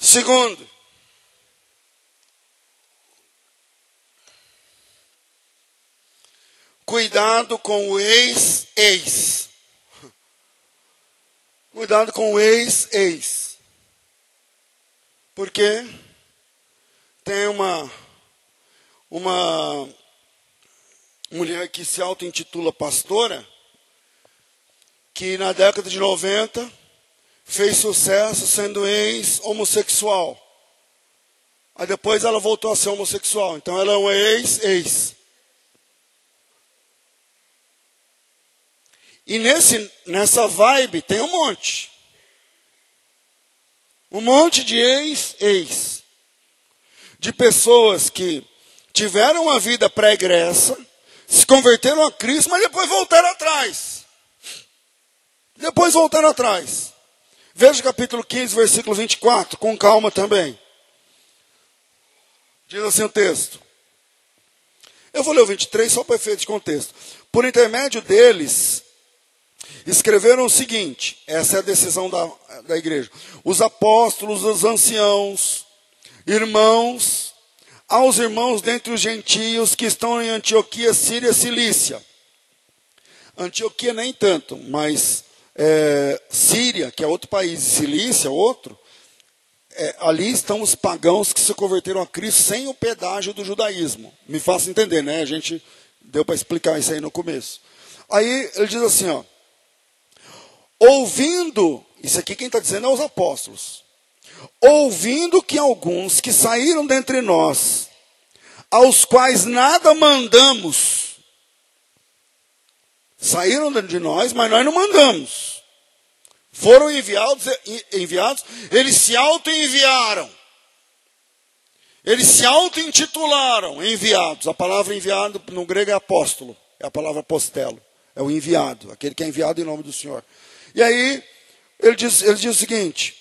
Segundo, cuidado com o ex-ex. Cuidado com o ex-ex. Porque tem uma uma mulher que se auto-intitula pastora, que na década de 90 fez sucesso sendo ex-homossexual. Aí depois ela voltou a ser homossexual. Então ela é um ex-ex. E nesse, nessa vibe tem um monte. Um monte de ex-ex. De pessoas que tiveram uma vida pregressa, se converteram a Cristo, mas depois voltaram atrás. Depois voltaram atrás. Veja o capítulo 15, versículo 24, com calma também. Diz assim o texto. Eu vou ler o 23 só para efeito de contexto. Por intermédio deles, escreveram o seguinte: essa é a decisão da, da igreja. Os apóstolos, os anciãos, irmãos, aos irmãos dentre os gentios que estão em Antioquia, Síria, Cilícia. Antioquia nem tanto, mas é, Síria, que é outro país, Cilícia, outro, é, ali estão os pagãos que se converteram a Cristo sem o pedágio do judaísmo. Me faça entender, né? A gente deu para explicar isso aí no começo. Aí ele diz assim, ó ouvindo, isso aqui quem está dizendo é os apóstolos, ouvindo que alguns que saíram dentre nós, aos quais nada mandamos, saíram de nós, mas nós não mandamos. Foram enviados, enviados eles se auto-enviaram. Eles se auto-intitularam enviados. A palavra enviado no grego é apóstolo, é a palavra apostelo, é o enviado, aquele que é enviado em nome do Senhor. E aí, ele diz, ele diz o seguinte: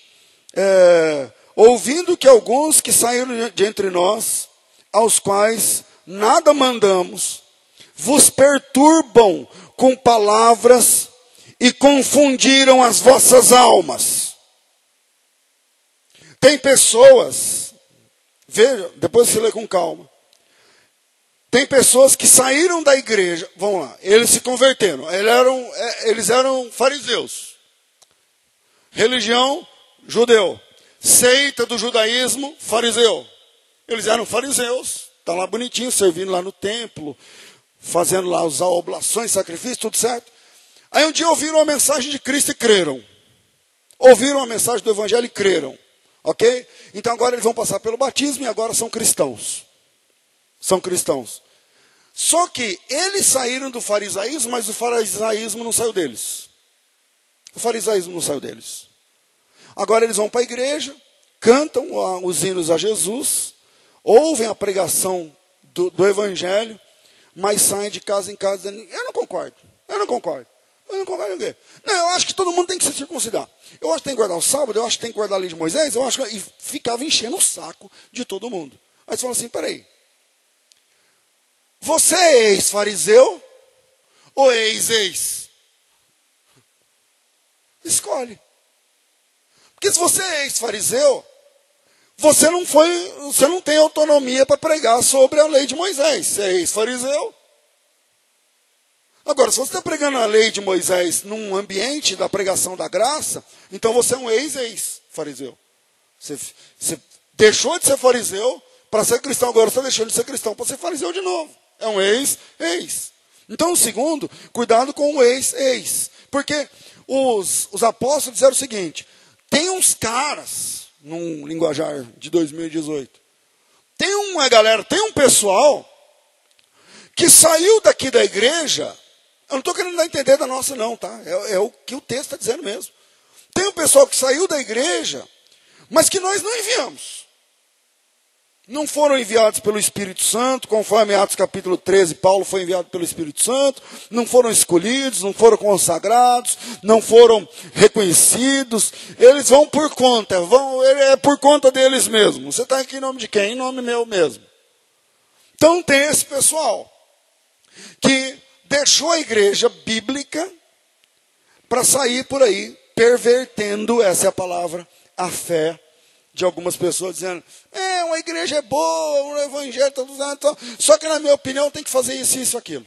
é, ouvindo que alguns que saíram de entre nós, aos quais nada mandamos, vos perturbam com palavras e confundiram as vossas almas. Tem pessoas, veja, depois você lê com calma. Tem pessoas que saíram da igreja, vamos lá, eles se converteram, eles eram, é, eles eram fariseus. Religião, judeu. Seita do judaísmo, fariseu. Eles eram fariseus, estão lá bonitinhos, servindo lá no templo, fazendo lá as oblações, sacrifícios, tudo certo. Aí um dia ouviram a mensagem de Cristo e creram. Ouviram a mensagem do Evangelho e creram. Ok? Então agora eles vão passar pelo batismo e agora são cristãos são cristãos. Só que eles saíram do farisaísmo, mas o farisaísmo não saiu deles. O farisaísmo não saiu deles. Agora eles vão para a igreja, cantam os hinos a Jesus, ouvem a pregação do, do Evangelho, mas saem de casa em casa Eu não concordo, eu não concordo. Eu não concordo com quê? Não, eu acho que todo mundo tem que se circuncidar. Eu acho que tem que guardar o sábado, eu acho que tem que guardar a lei de Moisés, eu acho que. E ficava enchendo o saco de todo mundo. Aí você fala assim: peraí. Você é ex-fariseu ou ex-ex? Escolhe. Porque se você é ex-fariseu, você não foi, você não tem autonomia para pregar sobre a lei de Moisés. Você é ex-fariseu. Agora, se você está pregando a lei de Moisés num ambiente da pregação da graça, então você é um ex-ex-fariseu. Você, você, deixou de ser fariseu para ser cristão, agora você está deixando de ser cristão para ser fariseu de novo. É um ex-ex. Então, segundo, cuidado com o ex-ex. Porque os, os apóstolos disseram o seguinte: tem uns caras, num linguajar de 2018, tem uma galera, tem um pessoal que saiu daqui da igreja. Eu não estou querendo dar a entender da nossa, não, tá? É, é o que o texto está dizendo mesmo. Tem um pessoal que saiu da igreja, mas que nós não enviamos não foram enviados pelo Espírito Santo, conforme Atos capítulo 13, Paulo foi enviado pelo Espírito Santo, não foram escolhidos, não foram consagrados, não foram reconhecidos, eles vão por conta, vão, é por conta deles mesmos. Você está aqui em nome de quem? Em nome meu mesmo. Então tem esse pessoal que deixou a igreja bíblica para sair por aí pervertendo, essa é a palavra, a fé de algumas pessoas dizendo, é, uma igreja é boa, o evangelho está usando, então, só que na minha opinião tem que fazer isso, isso, aquilo.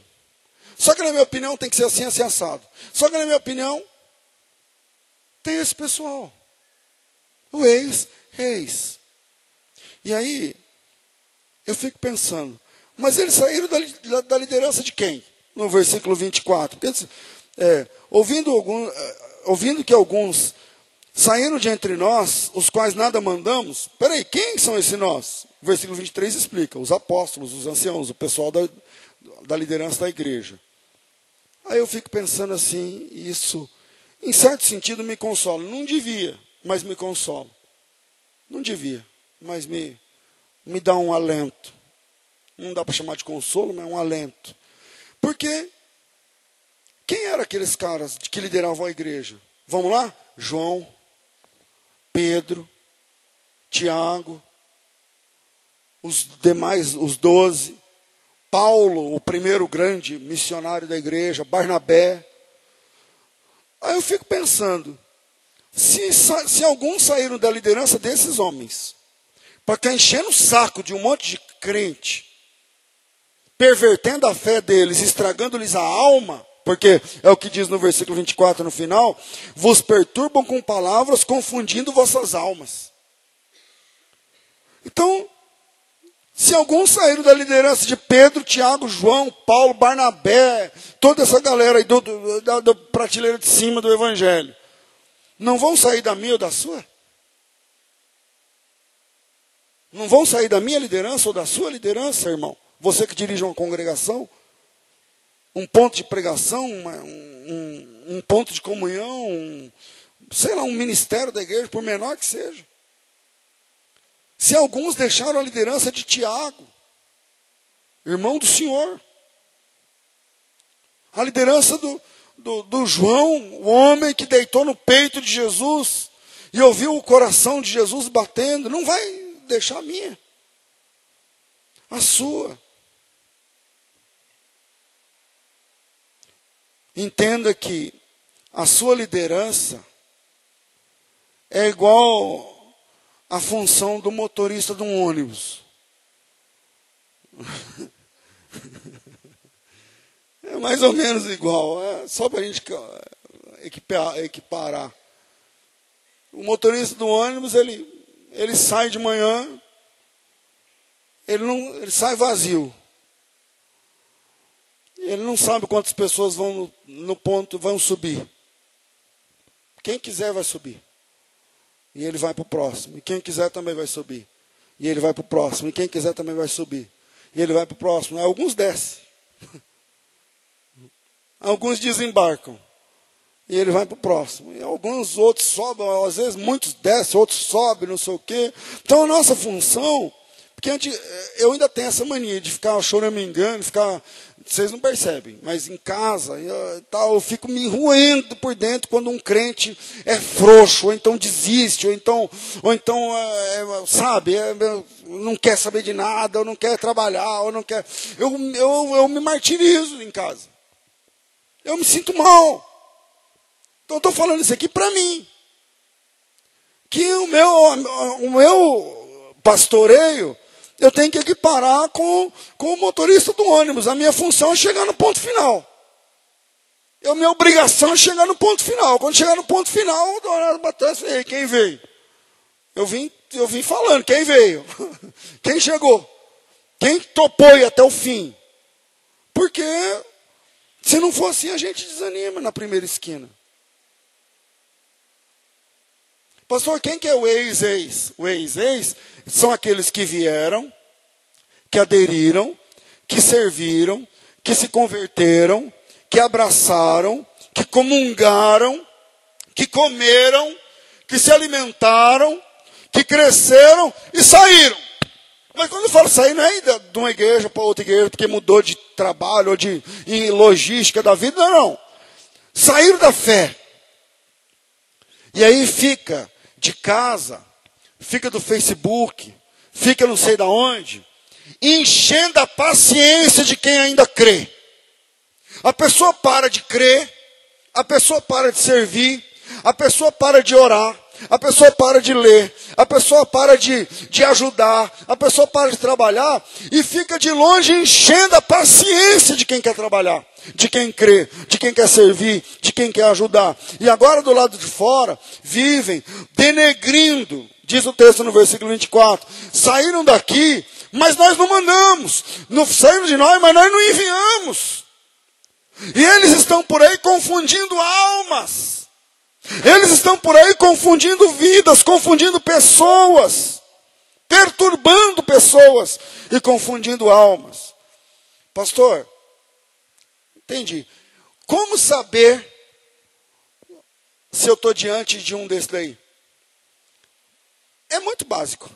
Só que na minha opinião tem que ser assim, assim, assado. Só que na minha opinião tem esse pessoal. O ex-reis. E aí, eu fico pensando, mas eles saíram da, da liderança de quem? No versículo 24. Porque, é, ouvindo, algum, é, ouvindo que alguns Saindo de entre nós, os quais nada mandamos. Peraí, quem são esses nós? O versículo 23 explica: os apóstolos, os anciãos, o pessoal da, da liderança da igreja. Aí eu fico pensando assim, isso, em certo sentido, me consola. Não devia, mas me consola. Não devia, mas me, me dá um alento. Não dá para chamar de consolo, mas é um alento. Porque quem eram aqueles caras que lideravam a igreja? Vamos lá? João, Pedro, Tiago, os demais, os doze, Paulo, o primeiro grande missionário da igreja, Barnabé. Aí eu fico pensando, se, se alguns saíram da liderança desses homens, para ficar enchendo o saco de um monte de crente, pervertendo a fé deles, estragando-lhes a alma, porque é o que diz no versículo 24 no final: vos perturbam com palavras, confundindo vossas almas. Então, se alguns saíram da liderança de Pedro, Tiago, João, Paulo, Barnabé, toda essa galera aí do, do, da, da prateleira de cima do Evangelho, não vão sair da minha ou da sua? Não vão sair da minha liderança ou da sua liderança, irmão? Você que dirige uma congregação? Um ponto de pregação, uma, um, um, ponto de comunhão, um, sei lá, um ministério da igreja, por menor que seja. Se alguns deixaram a liderança de Tiago, irmão do Senhor, a liderança do, do, do João, o homem que deitou no peito de Jesus e ouviu o coração de Jesus batendo, não vai deixar a minha, a sua. Entenda que a sua liderança é igual à função do motorista de um ônibus. É mais ou menos igual, é só para a gente equiparar. O motorista do ônibus, ele, ele sai de manhã, ele, não, ele sai vazio. Ele não sabe quantas pessoas vão no, ponto, vão subir. Quem quiser vai subir. E ele vai para o próximo. E quem quiser também vai subir. E ele vai para o próximo. E quem quiser também vai subir. E ele vai para o próximo. Alguns descem. Alguns desembarcam. e ele vai para o próximo. E alguns outros sobem, às vezes muitos descem, outros sobem, não sei o quê. Então a nossa função, porque antes, eu ainda tenho essa mania de ficar choramingando, ficar. Vocês não percebem, mas em casa eu, tal, eu fico me ruendo por dentro quando um crente é frouxo, ou então desiste, ou então, ou então é, é sabe, é, não quer saber de nada, ou não quer trabalhar, ou não quer. Eu, eu, eu me martirizo em casa. Eu me sinto mal. Então, estou falando isso aqui para mim. Que o meu, o meu pastoreio, eu tenho que equiparar com, com o motorista do ônibus. A minha função é chegar no ponto final. A minha obrigação é chegar no ponto final. Quando chegar no ponto final, o horário bateu e quem veio? Eu vim, eu vim falando, quem veio? Quem chegou? Quem topou até o fim? Porque se não for assim, a gente desanima na primeira esquina. Pastor, quem que é o ex-ex? O ex-ex são aqueles que vieram, que aderiram, que serviram, que se converteram, que abraçaram, que comungaram, que comeram, que se alimentaram, que cresceram e saíram. Mas quando eu falo sair, não é de uma igreja para outra igreja, porque mudou de trabalho ou de logística da vida, não. Saíram da fé. E aí fica de casa, fica do Facebook, fica não sei da onde, enchendo a paciência de quem ainda crê. A pessoa para de crer, a pessoa para de servir, a pessoa para de orar, a pessoa para de ler, a pessoa para de, de ajudar, a pessoa para de trabalhar e fica de longe enchendo a paciência de quem quer trabalhar, de quem crê, de quem quer servir, de quem quer ajudar. E agora do lado de fora, vivem denegrindo, diz o texto no versículo 24: saíram daqui, mas nós não mandamos, não saíram de nós, mas nós não enviamos. E eles estão por aí confundindo almas. Eles estão por aí confundindo vidas, confundindo pessoas, perturbando pessoas e confundindo almas. Pastor, entendi. Como saber se eu estou diante de um desses daí? É muito básico.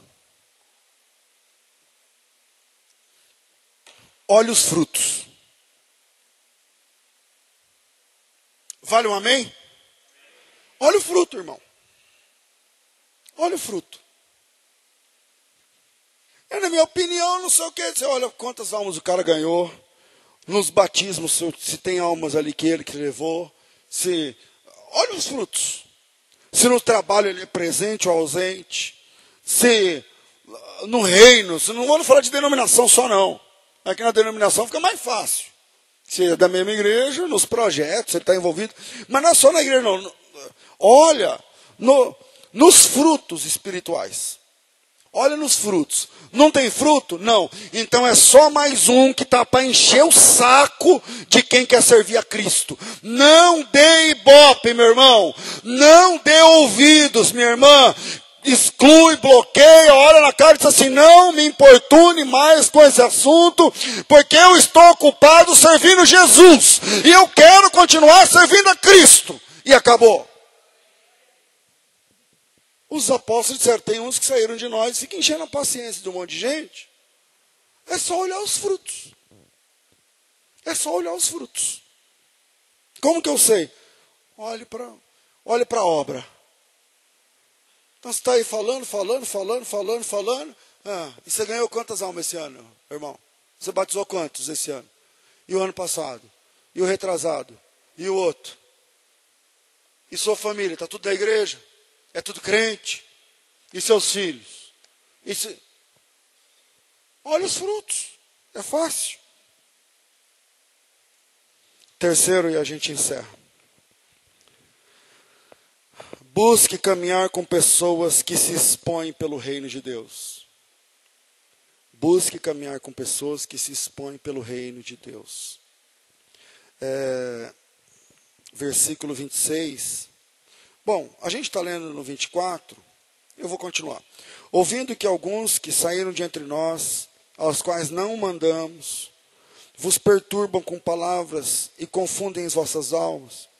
Olhe os frutos. Vale um amém? Olha o fruto, irmão. Olha o fruto. É, na minha opinião, não sei o que. Você olha quantas almas o cara ganhou. Nos batismos, se tem almas ali que ele que levou. Se, olha os frutos. Se no trabalho ele é presente ou ausente. Se no reino, se não vamos falar de denominação só não. Aqui na denominação fica mais fácil. Se é da mesma igreja, nos projetos, ele está envolvido. Mas não é só na igreja, não. Olha no, nos frutos espirituais. Olha nos frutos. Não tem fruto? Não. Então é só mais um que está para encher o saco de quem quer servir a Cristo. Não dê ibope, meu irmão. Não dê ouvidos, minha irmã. Exclui, bloqueia, olha na cara e diz assim: não me importune mais com esse assunto, porque eu estou ocupado servindo Jesus. E eu quero continuar servindo a Cristo. E acabou. Os apóstolos disseram: tem uns que saíram de nós, fica enchendo a paciência de um monte de gente. É só olhar os frutos. É só olhar os frutos. Como que eu sei? Olhe para olhe a obra. Então você está aí falando, falando, falando, falando, falando. Ah, e você ganhou quantas almas esse ano, irmão? Você batizou quantos esse ano? E o ano passado? E o retrasado? E o outro? E sua família? Está tudo da igreja? É tudo crente. E seus filhos? E se... Olha os frutos. É fácil. Terceiro, e a gente encerra. Busque caminhar com pessoas que se expõem pelo reino de Deus. Busque caminhar com pessoas que se expõem pelo reino de Deus. É, versículo 26 Bom, a gente está lendo no 24, eu vou continuar. Ouvindo que alguns que saíram de entre nós, aos quais não mandamos, vos perturbam com palavras e confundem as vossas almas,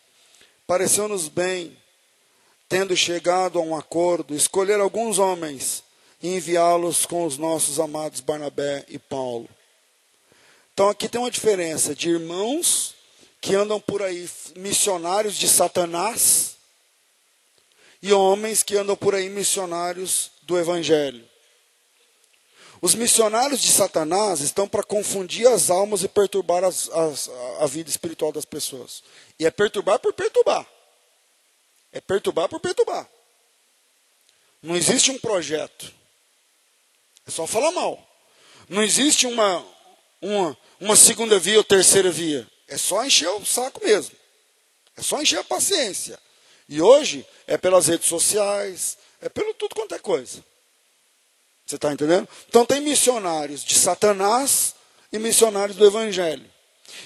pareceu-nos bem, tendo chegado a um acordo, escolher alguns homens e enviá-los com os nossos amados Barnabé e Paulo. Então aqui tem uma diferença de irmãos que andam por aí, missionários de Satanás, e homens que andam por aí, missionários do Evangelho. Os missionários de Satanás estão para confundir as almas e perturbar as, as, a vida espiritual das pessoas. E é perturbar por perturbar. É perturbar por perturbar. Não existe um projeto. É só falar mal. Não existe uma, uma, uma segunda via ou terceira via. É só encher o saco mesmo. É só encher a paciência. E hoje é pelas redes sociais, é pelo tudo quanto é coisa. Você está entendendo? Então tem missionários de Satanás e missionários do Evangelho.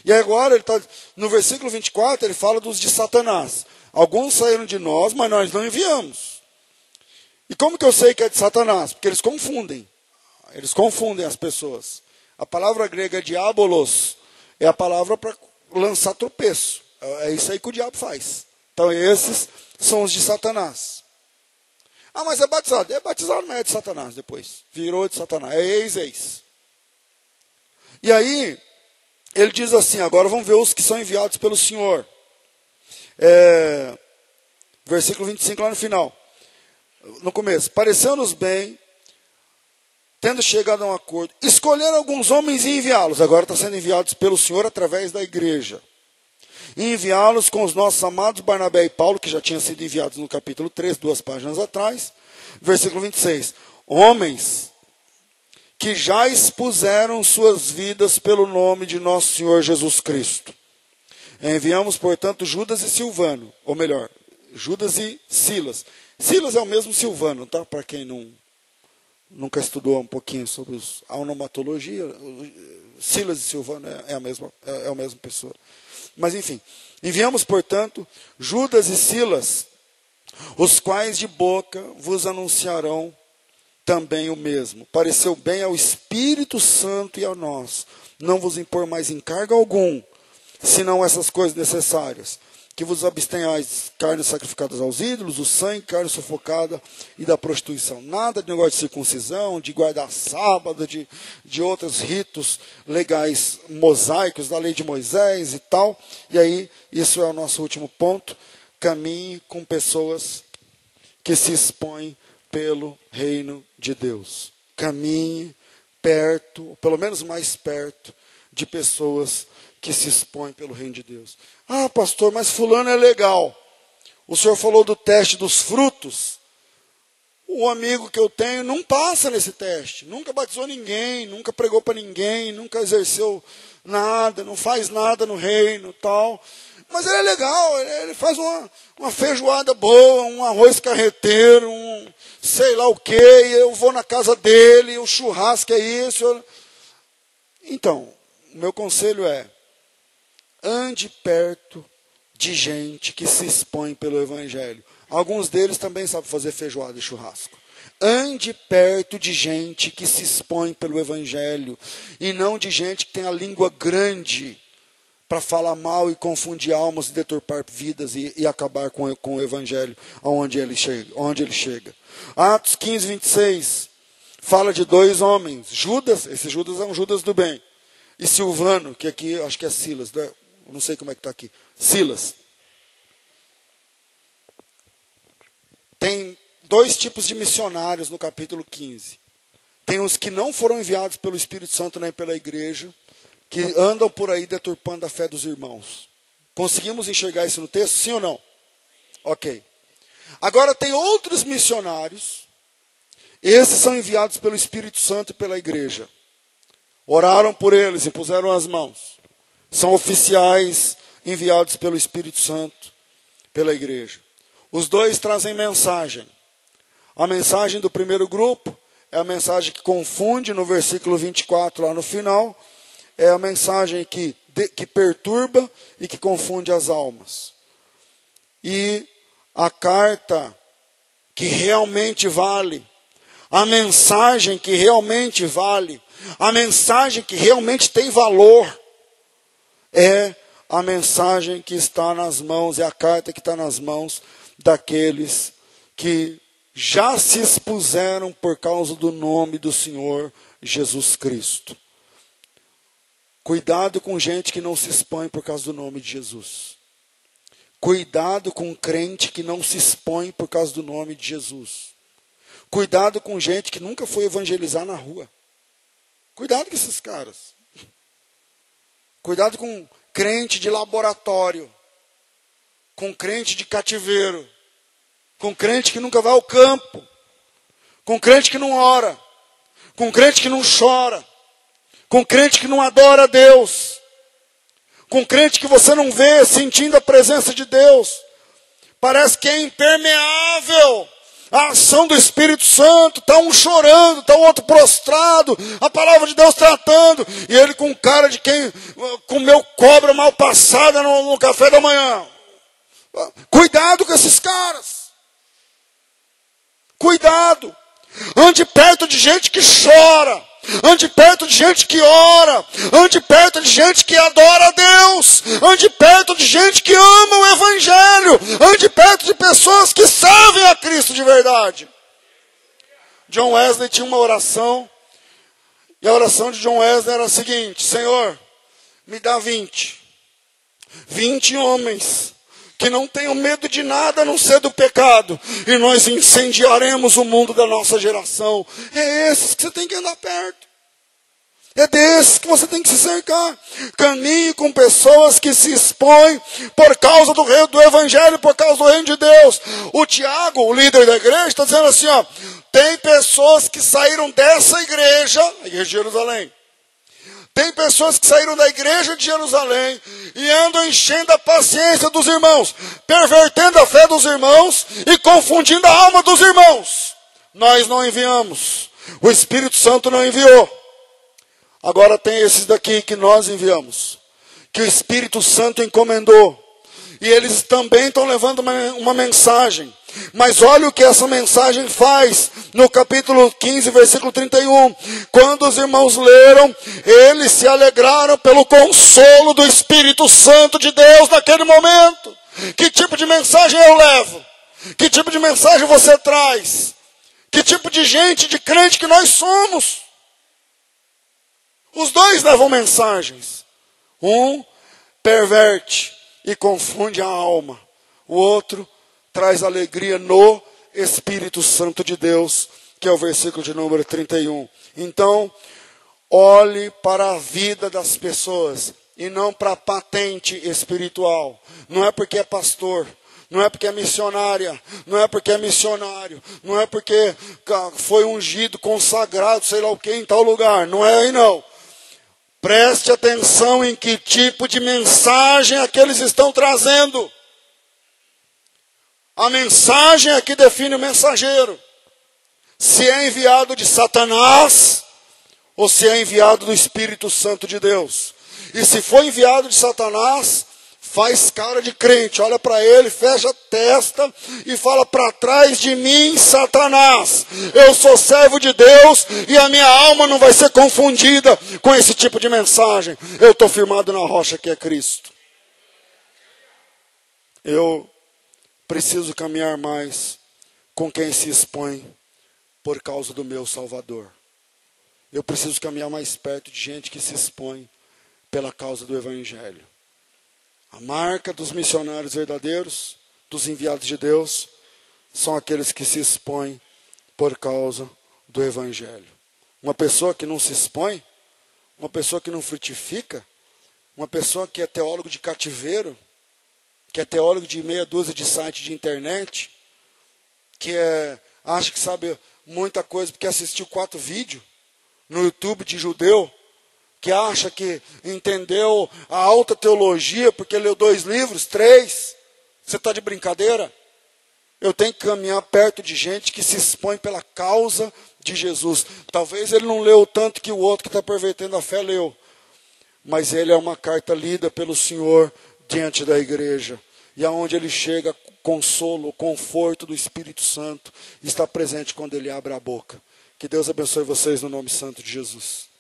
E agora ele está no versículo 24 ele fala dos de Satanás. Alguns saíram de nós, mas nós não enviamos. E como que eu sei que é de Satanás? Porque eles confundem. Eles confundem as pessoas. A palavra grega diabolos é a palavra para lançar tropeço. É isso aí que o diabo faz. Então esses são os de Satanás. Ah, mas é batizado. É batizado, mas é de Satanás depois. Virou de Satanás. É ex-ex. E aí, ele diz assim: agora vamos ver os que são enviados pelo Senhor. É, versículo 25 lá no final. No começo. Pareceu-nos bem, tendo chegado a um acordo, escolher alguns homens e enviá-los. Agora está sendo enviados pelo Senhor através da igreja. E enviá-los com os nossos amados Barnabé e Paulo, que já tinham sido enviados no capítulo 3, duas páginas atrás. Versículo 26. Homens que já expuseram suas vidas pelo nome de nosso Senhor Jesus Cristo. Enviamos, portanto, Judas e Silvano, ou melhor, Judas e Silas. Silas é o mesmo Silvano, tá? Para quem não nunca estudou um pouquinho sobre os, a onomatologia, Silas e Silvano é, é a mesma é, é a mesma pessoa. Mas enfim, enviamos, portanto, Judas e Silas, os quais de boca vos anunciarão também o mesmo. Pareceu bem ao Espírito Santo e a nós não vos impor mais encargo algum, senão essas coisas necessárias que vos abstenhais carnes sacrificadas aos ídolos, o sangue, carne sufocada e da prostituição. Nada de negócio de circuncisão, de guardar sábado, de, de outros ritos legais mosaicos da lei de Moisés e tal. E aí, isso é o nosso último ponto. Caminhe com pessoas que se expõem pelo reino de Deus. Caminhe perto, pelo menos mais perto, de pessoas que se expõem pelo reino de Deus. Ah, pastor, mas fulano é legal. O senhor falou do teste dos frutos. O amigo que eu tenho não passa nesse teste. Nunca batizou ninguém, nunca pregou para ninguém, nunca exerceu nada, não faz nada no reino, tal. Mas ele é legal, ele faz uma, uma feijoada boa, um arroz carreteiro, um sei lá o que, eu vou na casa dele, o churrasco é isso. Então, o meu conselho é: ande perto de gente que se expõe pelo Evangelho. Alguns deles também sabem fazer feijoada e churrasco. Ande perto de gente que se expõe pelo Evangelho e não de gente que tem a língua grande para falar mal e confundir almas e deturpar vidas e, e acabar com, com, o Evangelho onde ele, chega, onde ele chega. Atos 15, 26 fala de dois homens. Judas, esse Judas é um Judas do bem. E Silvano, que aqui acho que é Silas, né? Não sei como é que está aqui. Silas. Tem dois tipos de missionários no capítulo 15. Tem os que não foram enviados pelo Espírito Santo nem pela igreja, que andam por aí deturpando a fé dos irmãos. Conseguimos enxergar isso no texto, sim ou não? Ok. Agora tem outros missionários, esses são enviados pelo Espírito Santo e pela igreja. Oraram por eles, impuseram as mãos são oficiais enviados pelo Espírito Santo, pela igreja. Os dois trazem mensagem. A mensagem do primeiro grupo é a mensagem que confunde no versículo 24 lá no final, é a mensagem que, de, que perturba e que confunde as almas. E a carta que realmente vale, a mensagem que realmente vale, a mensagem que realmente tem valor, é a mensagem que está nas mãos, é a carta que está nas mãos daqueles que já se expuseram por causa do nome do Senhor Jesus Cristo. Cuidado com gente que não se expõe por causa do nome de Jesus. Cuidado com crente que não se expõe por causa do nome de Jesus. Cuidado com gente que nunca foi evangelizar na rua. Cuidado com esses caras. Cuidado com crente de laboratório. Com crente de cativeiro. Com crente que nunca vai ao campo. Com crente que não ora. Com crente que não chora. Com crente que não adora a Deus. Com crente que você não vê sentindo a presença de Deus. Parece que é impermeável a ação do Espírito Santo, está um chorando, está o outro prostrado, a palavra de Deus tratando, e ele com cara de quem comeu cobra mal passada no, no café da manhã. Cuidado com esses caras. Cuidado. Ande perto de gente que chora. Ande perto de gente que ora. Ande perto de gente que adora a Deus. Ande perto de gente que ama o Evangelho. Ande perto de pessoas que servem a Cristo de verdade. John Wesley tinha uma oração. E a oração de John Wesley era a seguinte: Senhor, me dá 20. 20 homens que não tenham medo de nada a não ser do pecado, e nós incendiaremos o mundo da nossa geração. É esses que você tem que andar perto. É desses que você tem que se cercar. Caminhe com pessoas que se expõem por causa do, do Evangelho, por causa do reino de Deus. O Tiago, o líder da igreja, está dizendo assim: ó, tem pessoas que saíram dessa igreja, a igreja de Jerusalém, tem pessoas que saíram da igreja de Jerusalém e andam enchendo a paciência dos irmãos, pervertendo a fé dos irmãos e confundindo a alma dos irmãos. Nós não enviamos. O Espírito Santo não enviou. Agora tem esses daqui que nós enviamos, que o Espírito Santo encomendou. E eles também estão levando uma, uma mensagem. Mas olha o que essa mensagem faz no capítulo 15, versículo 31. Quando os irmãos leram, eles se alegraram pelo consolo do Espírito Santo de Deus naquele momento. Que tipo de mensagem eu levo? Que tipo de mensagem você traz? Que tipo de gente, de crente que nós somos? Os dois levam mensagens. Um perverte e confunde a alma. O outro traz alegria no Espírito Santo de Deus, que é o versículo de número 31. Então, olhe para a vida das pessoas e não para a patente espiritual. Não é porque é pastor, não é porque é missionária, não é porque é missionário, não é porque foi ungido, consagrado, sei lá o que, em tal lugar. Não é aí não. Preste atenção em que tipo de mensagem aqueles estão trazendo. A mensagem é que define o mensageiro. Se é enviado de Satanás ou se é enviado do Espírito Santo de Deus. E se for enviado de Satanás, faz cara de crente, olha para ele, fecha a testa e fala para trás de mim, Satanás. Eu sou servo de Deus e a minha alma não vai ser confundida com esse tipo de mensagem. Eu estou firmado na rocha que é Cristo. Eu preciso caminhar mais com quem se expõe por causa do meu Salvador. Eu preciso caminhar mais perto de gente que se expõe pela causa do Evangelho. A marca dos missionários verdadeiros, dos enviados de Deus, são aqueles que se expõem por causa do Evangelho. Uma pessoa que não se expõe, uma pessoa que não frutifica, uma pessoa que é teólogo de cativeiro, que é teólogo de meia dúzia de sites de internet, que é, acha que sabe muita coisa porque assistiu quatro vídeos no YouTube de judeu, que acha que entendeu a alta teologia porque leu dois livros, três. Você está de brincadeira? Eu tenho que caminhar perto de gente que se expõe pela causa de Jesus. Talvez ele não leu tanto que o outro que está pervertendo a fé leu. Mas ele é uma carta lida pelo Senhor diante da igreja. E aonde ele chega, consolo, o conforto do Espírito Santo está presente quando ele abre a boca. Que Deus abençoe vocês no nome santo de Jesus.